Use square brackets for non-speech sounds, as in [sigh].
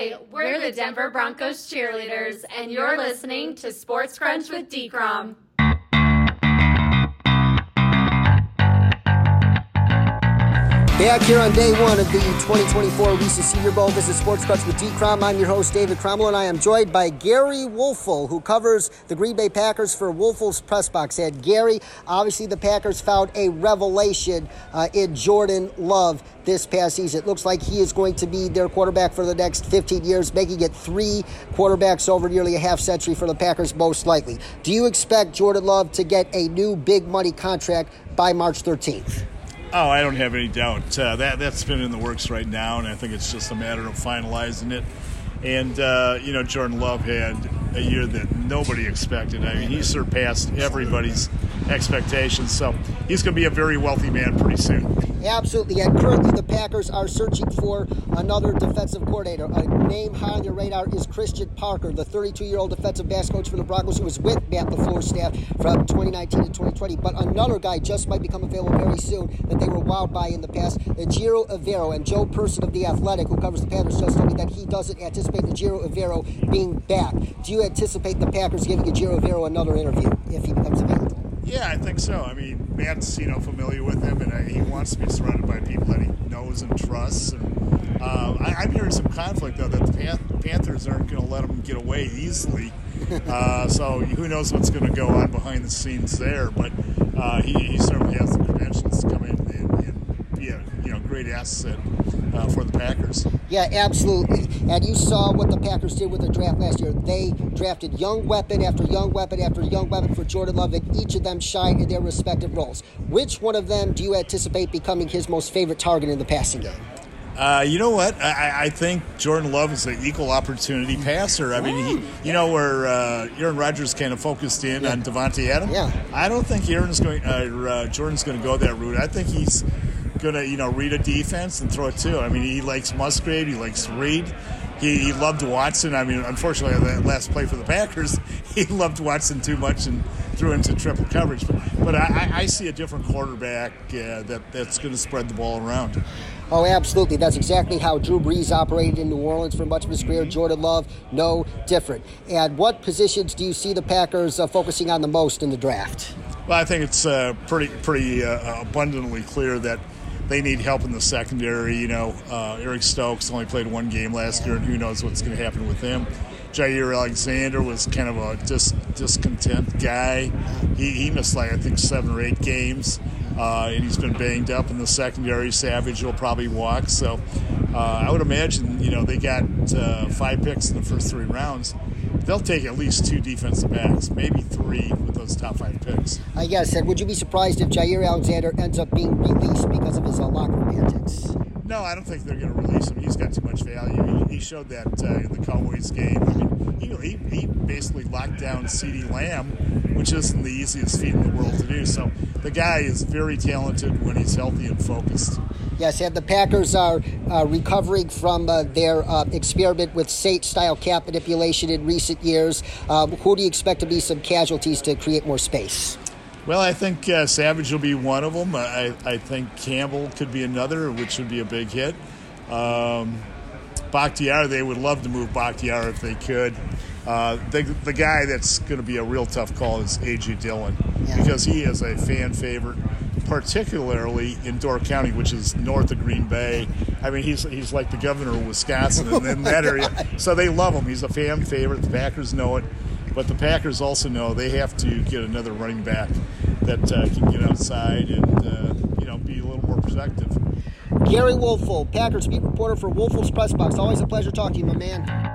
Hi, we're the Denver Broncos cheerleaders, and you're listening to Sports Crunch with DCROM. Back here on day one of the 2024 Reese's Senior Bowl. This is Sports Crunch with D. Crom. I'm your host, David Cromwell, and I am joined by Gery Woelfel, who covers the Green Bay Packers for Woelfel's Press Box. And Gery, obviously the Packers found a revelation uh, in Jordan Love this past season. It looks like he is going to be their quarterback for the next 15 years, making it three quarterbacks over nearly a half century for the Packers, most likely. Do you expect Jordan Love to get a new big money contract by March 13th? Oh, I don't have any doubt. Uh, that that's been in the works right now, and I think it's just a matter of finalizing it. And uh, you know, Jordan Love had a year that nobody expected. I mean, he surpassed everybody's expectations. So he's going to be a very wealthy man pretty soon. Absolutely. And currently, the Packers are searching for another defensive coordinator. A name high on your radar is Christian Parker, the 32 year old defensive backs coach for the Broncos, who was with Matt LaFleur's staff from 2019 to 2020. But another guy just might become available very soon that they were wowed by in the past, Ejiro Evero. And Joe Person of The Athletic, who covers the Packers, just told me he doesn't anticipate Ejiro Evero being back. Do you anticipate the Packers giving Ejiro Evero another interview if he becomes available? Yeah, I think so. I mean, Matt's you know familiar with him, and uh, he wants to be surrounded by people that he knows and trusts. And uh, I, am hearing some conflict though that the Pan- Panthers aren't going to let him get away easily. [laughs] Uh, so who knows what's going to go on behind the scenes there? But uh, he, he, certainly has the credentials to come in and, and be a you know great asset uh, for the Packers. Yeah, absolutely. And you saw what the Packers did with their draft last year. They drafted young weapon after young weapon after young weapon for Jordan Love, and each of them shined in their respective roles. Which one of them do you anticipate becoming his most favorite target in the passing game? Uh, you know what? I, I, think Jordan Love is an equal opportunity passer. I mean, he, you know, where uh, Aaron Rodgers kind of focused in yeah. on Davante Adams. Yeah. I don't think Aaron's going. Uh Jordan's going to go that route. I think he's going to, you know, read a defense and throw it too. I mean, he likes Musgrave. He likes Reed. He, he loved Watson. I mean, unfortunately, that last play for the Packers, [laughs] he loved Watson too much and threw into triple coverage. But, but I, I see a different quarterback uh, that, that's going to spread the ball around. Oh, absolutely. That's exactly how Drew Brees operated in New Orleans for much of his career. Jordan Love, no different. And what positions do you see the Packers uh, focusing on the most in the draft? Well, I think it's uh, pretty pretty uh, abundantly clear that they need help in the secondary. You know, uh, Eric Stokes only played one game last year, and who knows what's going to happen with him. Jaire Alexander was kind of a dis- discontent guy. He, he missed like I think seven or eight games, uh, and he's been banged up in the secondary. Savage will probably walk, so uh, I would imagine you know they got uh, five picks in the first three rounds they'll take at least two defensive backs, maybe three with those top five picks. I guess. And would you be surprised if Jaire Alexander ends up being released because of his uh, locker room antics? No, I don't think they're going to release him. He's got too much value. He, he showed that uh, in the Cowboys game. I mean, he, he, he basically locked down CeeDee Lamb, which isn't the easiest feat in the world to do. So the guy is very talented when he's healthy and focused. Yes, and the Packers are uh, recovering from uh, their uh, experiment with Saint-style cap manipulation in recent years. Um, who do you expect to be some casualties to create more space? Well, I think uh, Savage will be one of them. I, I think Campbell could be another, which would be a big hit. Um, Bakhtiari, they would love to move Bakhtiari if they could. Uh, the, the guy that's going to be a real tough call is A.J. Dillon yeah. because he is a fan favorite, particularly in Door County, which is north of Green Bay. I mean, he's he's like the governor of Wisconsin in, in that [laughs] area. So they love him. He's a fan favorite. The Packers know it. But the Packers also know they have to get another running back that uh, can get outside and uh, you know be a little more productive. Gery Woelfel, Packers beat reporter for Woelfel's Press Box. Always a pleasure talking to you, my man.